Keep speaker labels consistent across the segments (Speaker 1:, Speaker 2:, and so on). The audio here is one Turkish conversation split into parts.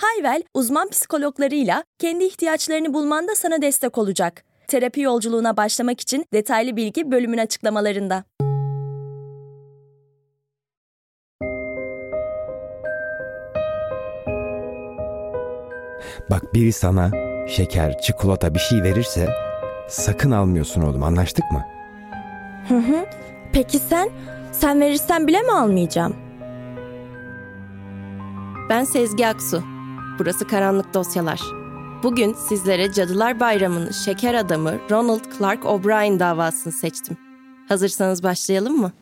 Speaker 1: Hayvel, uzman psikologlarıyla kendi ihtiyaçlarını bulmanda sana destek olacak. Terapi yolculuğuna başlamak için detaylı bilgi bölümün açıklamalarında.
Speaker 2: Bak biri sana şeker, çikolata bir şey verirse sakın almıyorsun oğlum anlaştık mı?
Speaker 1: Hı hı. Peki sen? Sen verirsen bile mi almayacağım?
Speaker 3: Ben Sezgi Aksu. Burası Karanlık Dosyalar. Bugün sizlere Cadılar Bayramı'nın şeker adamı Ronald Clark O'Brien davasını seçtim. Hazırsanız başlayalım mı?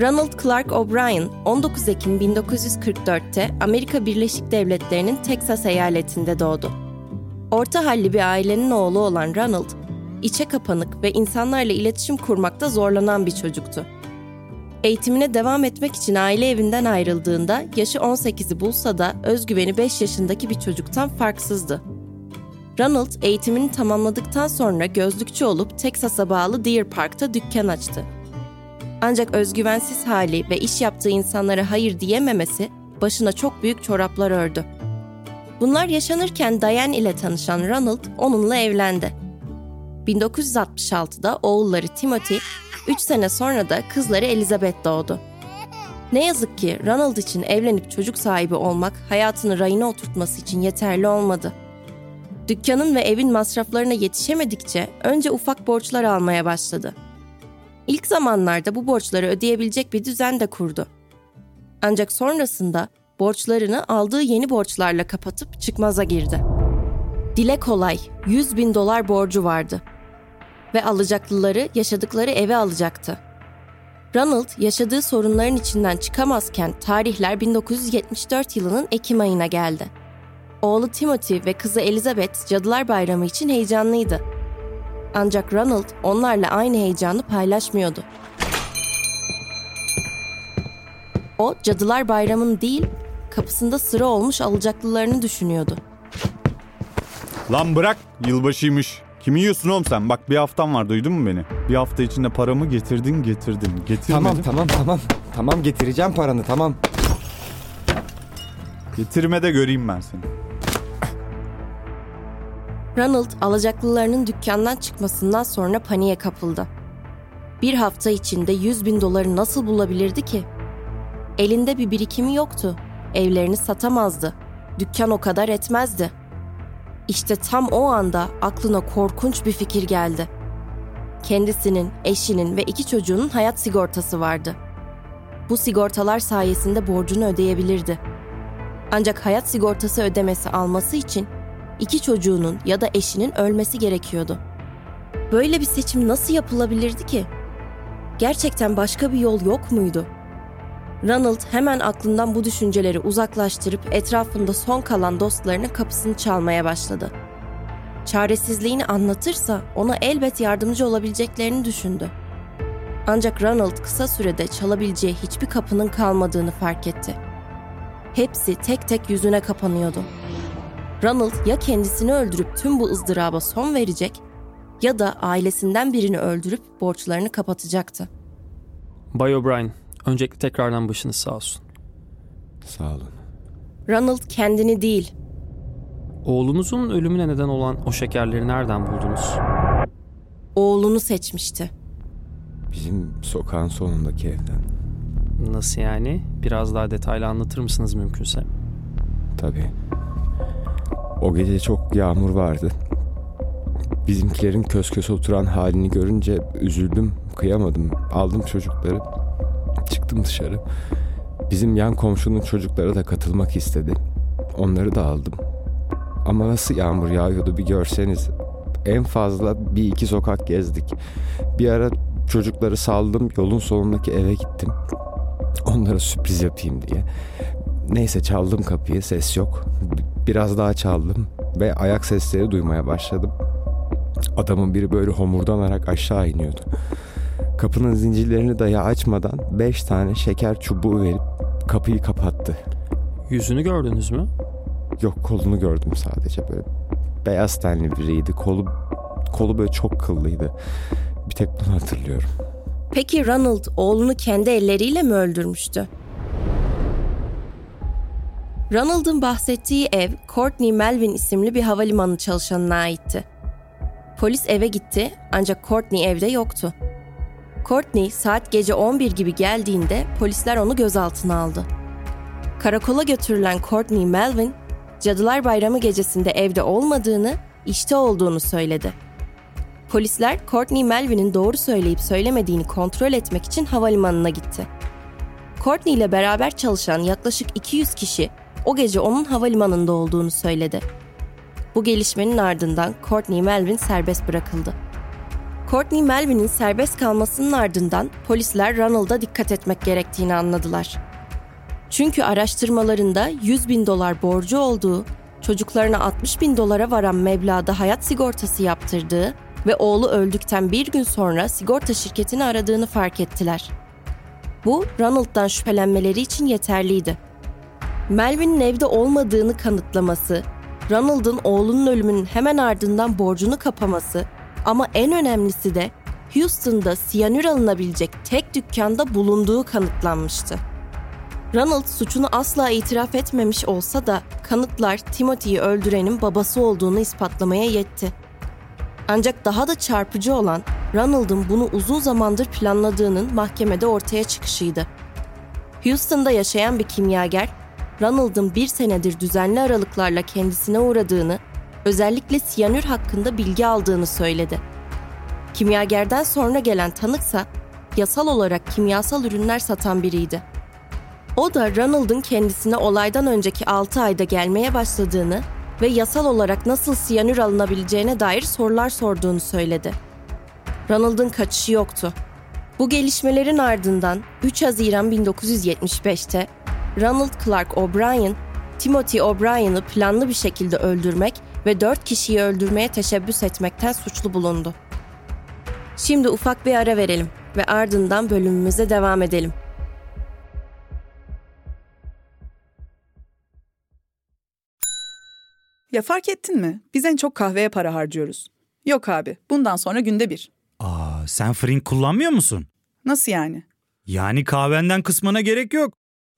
Speaker 3: Ronald Clark O'Brien 19 Ekim 1944'te Amerika Birleşik Devletleri'nin Teksas eyaletinde doğdu. Orta halli bir ailenin oğlu olan Ronald, içe kapanık ve insanlarla iletişim kurmakta zorlanan bir çocuktu. Eğitimine devam etmek için aile evinden ayrıldığında yaşı 18'i bulsa da özgüveni 5 yaşındaki bir çocuktan farksızdı. Ronald eğitimini tamamladıktan sonra gözlükçü olup Teksas'a bağlı Deer Park'ta dükkan açtı. Ancak özgüvensiz hali ve iş yaptığı insanlara hayır diyememesi başına çok büyük çoraplar ördü. Bunlar yaşanırken Diane ile tanışan Ronald onunla evlendi. 1966'da oğulları Timothy, 3 sene sonra da kızları Elizabeth doğdu. Ne yazık ki Ronald için evlenip çocuk sahibi olmak hayatını rayına oturtması için yeterli olmadı. Dükkanın ve evin masraflarına yetişemedikçe önce ufak borçlar almaya başladı. İlk zamanlarda bu borçları ödeyebilecek bir düzen de kurdu. Ancak sonrasında borçlarını aldığı yeni borçlarla kapatıp çıkmaza girdi. Dile kolay 100 bin dolar borcu vardı ve alacaklıları yaşadıkları eve alacaktı. Ronald yaşadığı sorunların içinden çıkamazken tarihler 1974 yılının Ekim ayına geldi. Oğlu Timothy ve kızı Elizabeth Cadılar Bayramı için heyecanlıydı. Ancak Ronald onlarla aynı heyecanı paylaşmıyordu. O Cadılar Bayramı'nın değil, kapısında sıra olmuş alacaklılarını düşünüyordu.
Speaker 4: Lan bırak yılbaşıymış. Kimi yiyorsun oğlum sen? Bak bir haftam var duydun mu beni? Bir hafta içinde paramı getirdin getirdin. Getirmedin.
Speaker 2: Tamam tamam tamam. Tamam getireceğim paranı tamam.
Speaker 4: Getirme de göreyim ben seni.
Speaker 3: Ronald alacaklılarının dükkandan çıkmasından sonra paniğe kapıldı. Bir hafta içinde 100 bin doları nasıl bulabilirdi ki? Elinde bir birikimi yoktu. Evlerini satamazdı. Dükkan o kadar etmezdi. İşte tam o anda aklına korkunç bir fikir geldi. Kendisinin, eşinin ve iki çocuğunun hayat sigortası vardı. Bu sigortalar sayesinde borcunu ödeyebilirdi. Ancak hayat sigortası ödemesi alması için iki çocuğunun ya da eşinin ölmesi gerekiyordu. Böyle bir seçim nasıl yapılabilirdi ki? Gerçekten başka bir yol yok muydu? Ronald hemen aklından bu düşünceleri uzaklaştırıp etrafında son kalan dostlarının kapısını çalmaya başladı. Çaresizliğini anlatırsa ona elbet yardımcı olabileceklerini düşündü. Ancak Ronald kısa sürede çalabileceği hiçbir kapının kalmadığını fark etti. Hepsi tek tek yüzüne kapanıyordu. Ronald ya kendisini öldürüp tüm bu ızdıraba son verecek ya da ailesinden birini öldürüp borçlarını kapatacaktı.
Speaker 5: Bay O'Brien, öncelikle tekrardan başınız sağ olsun.
Speaker 2: Sağ olun.
Speaker 3: Ronald kendini değil,
Speaker 5: Oğlunuzun ölümüne neden olan o şekerleri nereden buldunuz?
Speaker 3: oğlunu seçmişti.
Speaker 2: Bizim sokağın sonundaki evden.
Speaker 5: Nasıl yani? Biraz daha detaylı anlatır mısınız mümkünse?
Speaker 2: Tabii. O gece çok yağmur vardı. Bizimkilerin kös kös oturan halini görünce üzüldüm, kıyamadım. Aldım çocukları, çıktım dışarı. Bizim yan komşunun çocukları da katılmak istedi. Onları da aldım. Ama nasıl yağmur yağıyordu bir görseniz. En fazla bir iki sokak gezdik. Bir ara çocukları saldım, yolun sonundaki eve gittim. Onlara sürpriz yapayım diye. Neyse çaldım kapıyı, ses yok. Biraz daha çaldım ve ayak sesleri duymaya başladım. Adamın biri böyle homurdanarak aşağı iniyordu. Kapının zincirlerini dahi açmadan beş tane şeker çubuğu verip kapıyı kapattı.
Speaker 5: Yüzünü gördünüz mü?
Speaker 2: Yok kolunu gördüm sadece böyle beyaz tenli biriydi. Kolu kolu böyle çok kıllıydı. Bir tek bunu hatırlıyorum.
Speaker 3: Peki Ronald oğlunu kendi elleriyle mi öldürmüştü? Ronald'ın bahsettiği ev Courtney Melvin isimli bir havalimanı çalışanına aitti. Polis eve gitti ancak Courtney evde yoktu. Courtney saat gece 11 gibi geldiğinde polisler onu gözaltına aldı. Karakola götürülen Courtney Melvin, Cadılar Bayramı gecesinde evde olmadığını, işte olduğunu söyledi. Polisler Courtney Melvin'in doğru söyleyip söylemediğini kontrol etmek için havalimanına gitti. Courtney ile beraber çalışan yaklaşık 200 kişi o gece onun havalimanında olduğunu söyledi. Bu gelişmenin ardından Courtney Melvin serbest bırakıldı. Courtney Melvin'in serbest kalmasının ardından polisler Ronald'a dikkat etmek gerektiğini anladılar. Çünkü araştırmalarında 100 bin dolar borcu olduğu, çocuklarına 60 bin dolara varan meblağda hayat sigortası yaptırdığı ve oğlu öldükten bir gün sonra sigorta şirketini aradığını fark ettiler. Bu Ronald'dan şüphelenmeleri için yeterliydi. Melvin'in evde olmadığını kanıtlaması, Ronald'ın oğlunun ölümünün hemen ardından borcunu kapaması ama en önemlisi de Houston'da siyanür alınabilecek tek dükkanda bulunduğu kanıtlanmıştı. Ronald suçunu asla itiraf etmemiş olsa da kanıtlar Timothy'yi öldürenin babası olduğunu ispatlamaya yetti. Ancak daha da çarpıcı olan Ronald'ın bunu uzun zamandır planladığının mahkemede ortaya çıkışıydı. Houston'da yaşayan bir kimyager, Ronald'ın bir senedir düzenli aralıklarla kendisine uğradığını, özellikle siyanür hakkında bilgi aldığını söyledi. Kimyagerden sonra gelen tanıksa yasal olarak kimyasal ürünler satan biriydi. O da Ronald'ın kendisine olaydan önceki 6 ayda gelmeye başladığını ve yasal olarak nasıl siyanür alınabileceğine dair sorular sorduğunu söyledi. Ronald'ın kaçışı yoktu. Bu gelişmelerin ardından 3 Haziran 1975'te Ronald Clark O'Brien, Timothy O'Brien'ı planlı bir şekilde öldürmek ve 4 kişiyi öldürmeye teşebbüs etmekten suçlu bulundu. Şimdi ufak bir ara verelim ve ardından bölümümüze devam edelim.
Speaker 6: Ya fark ettin mi? Biz en çok kahveye para harcıyoruz. Yok abi, bundan sonra günde bir.
Speaker 7: Aa, sen Frink kullanmıyor musun?
Speaker 6: Nasıl yani?
Speaker 7: Yani kahvenden kısmına gerek yok.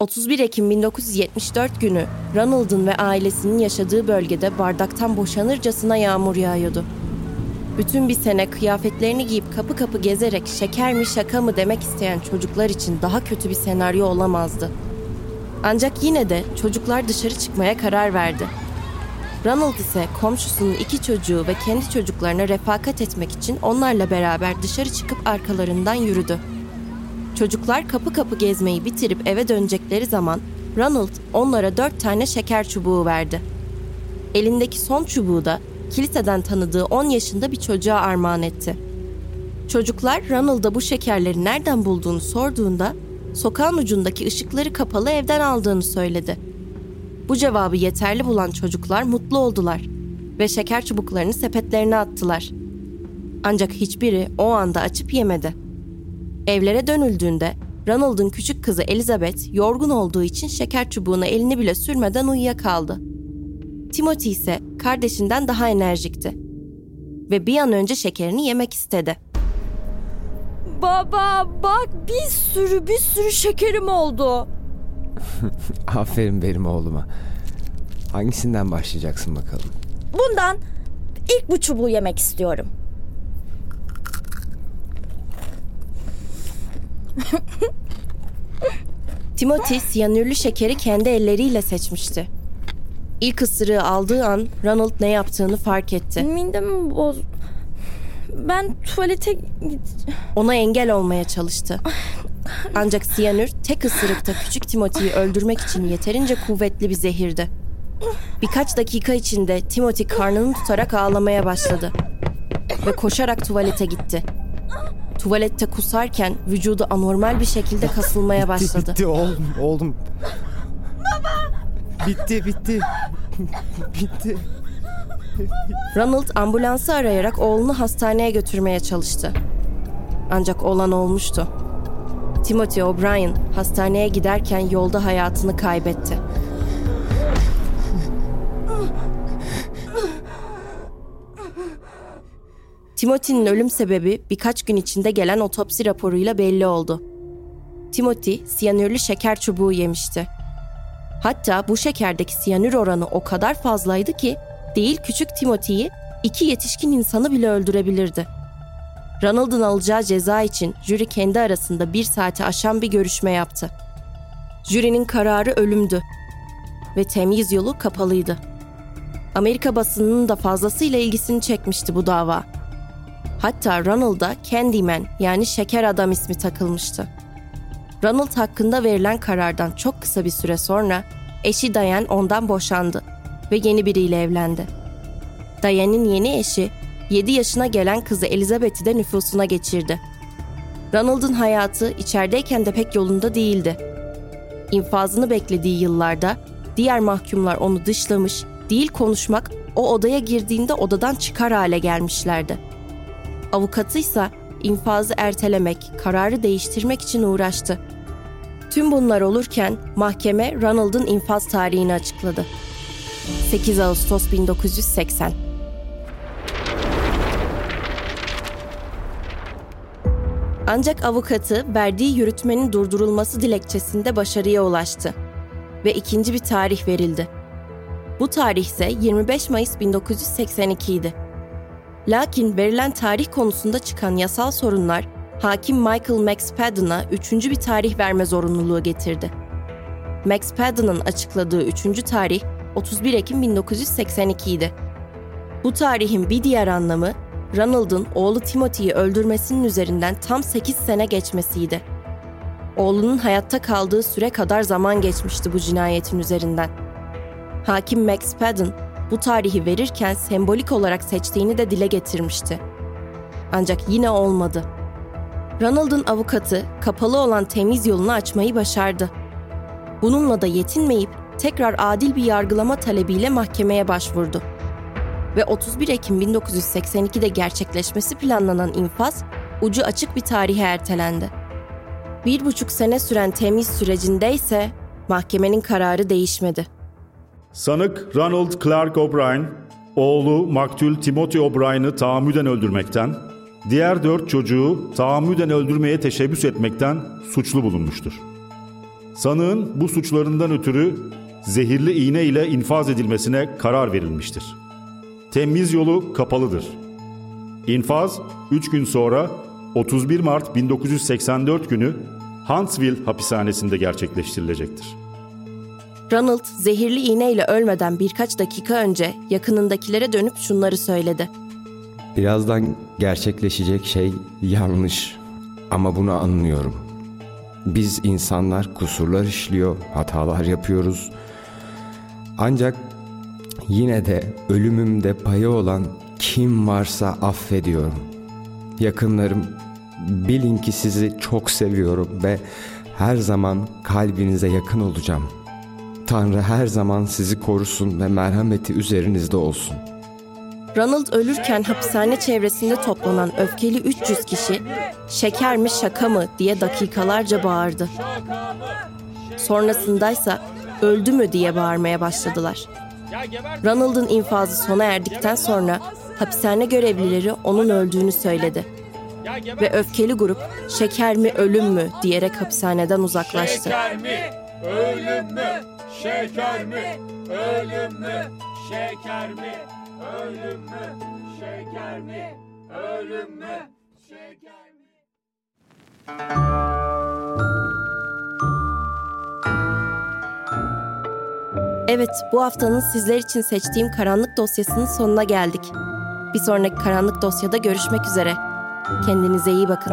Speaker 3: 31 Ekim 1974 günü Ronald'ın ve ailesinin yaşadığı bölgede bardaktan boşanırcasına yağmur yağıyordu. Bütün bir sene kıyafetlerini giyip kapı kapı gezerek şeker mi şaka mı demek isteyen çocuklar için daha kötü bir senaryo olamazdı. Ancak yine de çocuklar dışarı çıkmaya karar verdi. Ronald ise komşusunun iki çocuğu ve kendi çocuklarına refakat etmek için onlarla beraber dışarı çıkıp arkalarından yürüdü. Çocuklar kapı kapı gezmeyi bitirip eve dönecekleri zaman Ronald onlara dört tane şeker çubuğu verdi. Elindeki son çubuğu da kiliseden tanıdığı 10 yaşında bir çocuğa armağan etti. Çocuklar Ronald'a bu şekerleri nereden bulduğunu sorduğunda sokağın ucundaki ışıkları kapalı evden aldığını söyledi. Bu cevabı yeterli bulan çocuklar mutlu oldular ve şeker çubuklarını sepetlerine attılar. Ancak hiçbiri o anda açıp yemedi. Evlere dönüldüğünde Ronald'ın küçük kızı Elizabeth yorgun olduğu için şeker çubuğuna elini bile sürmeden uyuyakaldı. Timothy ise kardeşinden daha enerjikti ve bir an önce şekerini yemek istedi.
Speaker 1: Baba bak bir sürü bir sürü şekerim oldu.
Speaker 2: Aferin benim oğluma. Hangisinden başlayacaksın bakalım?
Speaker 1: Bundan ilk bu çubuğu yemek istiyorum.
Speaker 3: Timothy siyanürlü şekeri kendi elleriyle seçmişti. İlk ısırığı aldığı an Ronald ne yaptığını fark etti.
Speaker 1: Midem boz. Ben tuvalete git.
Speaker 3: Ona engel olmaya çalıştı. Ancak siyanür tek ısırıkta küçük Timothy'yi öldürmek için yeterince kuvvetli bir zehirdi. Birkaç dakika içinde Timothy karnını tutarak ağlamaya başladı. Ve koşarak tuvalete gitti. Tuvalette kusarken vücudu anormal bir şekilde kasılmaya başladı.
Speaker 2: Bitti oğlum, oğlum. Baba! Bitti, bitti. bitti.
Speaker 3: Ronald ambulansı arayarak oğlunu hastaneye götürmeye çalıştı. Ancak olan olmuştu. Timothy O'Brien hastaneye giderken yolda hayatını kaybetti. Timothy'nin ölüm sebebi birkaç gün içinde gelen otopsi raporuyla belli oldu. Timothy siyanürlü şeker çubuğu yemişti. Hatta bu şekerdeki siyanür oranı o kadar fazlaydı ki değil küçük Timothy'yi iki yetişkin insanı bile öldürebilirdi. Ronald'ın alacağı ceza için jüri kendi arasında bir saati aşan bir görüşme yaptı. Jürinin kararı ölümdü ve temyiz yolu kapalıydı. Amerika basınının da fazlasıyla ilgisini çekmişti bu dava. Hatta Ronald'a Candyman yani şeker adam ismi takılmıştı. Ronald hakkında verilen karardan çok kısa bir süre sonra eşi Diane ondan boşandı ve yeni biriyle evlendi. Diane'in yeni eşi 7 yaşına gelen kızı Elizabeth'i de nüfusuna geçirdi. Ronald'ın hayatı içerideyken de pek yolunda değildi. İnfazını beklediği yıllarda diğer mahkumlar onu dışlamış, değil konuşmak, o odaya girdiğinde odadan çıkar hale gelmişlerdi. Avukatıysa infazı ertelemek, kararı değiştirmek için uğraştı. Tüm bunlar olurken mahkeme Ronald'ın infaz tarihini açıkladı. 8 Ağustos 1980 Ancak avukatı verdiği yürütmenin durdurulması dilekçesinde başarıya ulaştı ve ikinci bir tarih verildi. Bu tarih ise 25 Mayıs 1982 idi. Lakin verilen tarih konusunda çıkan yasal sorunlar hakim Michael Max Padden'a üçüncü bir tarih verme zorunluluğu getirdi. Max Padden'ın açıkladığı üçüncü tarih 31 Ekim 1982 idi. Bu tarihin bir diğer anlamı Ronald'ın oğlu Timothy'yi öldürmesinin üzerinden tam 8 sene geçmesiydi. Oğlunun hayatta kaldığı süre kadar zaman geçmişti bu cinayetin üzerinden. Hakim Max Padden bu tarihi verirken sembolik olarak seçtiğini de dile getirmişti. Ancak yine olmadı. Ronald'ın avukatı kapalı olan temiz yolunu açmayı başardı. Bununla da yetinmeyip tekrar adil bir yargılama talebiyle mahkemeye başvurdu. Ve 31 Ekim 1982'de gerçekleşmesi planlanan infaz ucu açık bir tarihe ertelendi. Bir buçuk sene süren temiz sürecinde ise mahkemenin kararı değişmedi.
Speaker 8: Sanık Ronald Clark O'Brien, oğlu maktul Timothy O'Brien'ı tahammüden öldürmekten, diğer dört çocuğu tahammüden öldürmeye teşebbüs etmekten suçlu bulunmuştur. Sanığın bu suçlarından ötürü zehirli iğne ile infaz edilmesine karar verilmiştir. Temiz yolu kapalıdır. İnfaz 3 gün sonra 31 Mart 1984 günü Huntsville hapishanesinde gerçekleştirilecektir.
Speaker 3: Ronald zehirli iğneyle ölmeden birkaç dakika önce yakınındakilere dönüp şunları söyledi.
Speaker 2: Birazdan gerçekleşecek şey yanlış ama bunu anlıyorum. Biz insanlar kusurlar işliyor, hatalar yapıyoruz. Ancak yine de ölümümde payı olan kim varsa affediyorum. Yakınlarım bilin ki sizi çok seviyorum ve her zaman kalbinize yakın olacağım. Tanrı her zaman sizi korusun ve merhameti üzerinizde olsun.
Speaker 3: Ronald ölürken hapishane çevresinde toplanan öfkeli 300 kişi şeker mi şaka mı diye dakikalarca bağırdı. Sonrasındaysa öldü mü diye bağırmaya başladılar. Ronald'ın infazı sona erdikten sonra hapishane görevlileri onun öldüğünü söyledi. Ve öfkeli grup şeker mi ölüm mü diyerek hapishaneden uzaklaştı.
Speaker 9: Şeker mi? Ölüm mü? Şeker mi? Ölüm mü? Şeker mi? Ölüm mü? Şeker mi? Ölüm mü? Şeker mi?
Speaker 3: Evet, bu haftanın sizler için seçtiğim karanlık dosyasının sonuna geldik. Bir sonraki karanlık dosyada görüşmek üzere. Kendinize iyi bakın.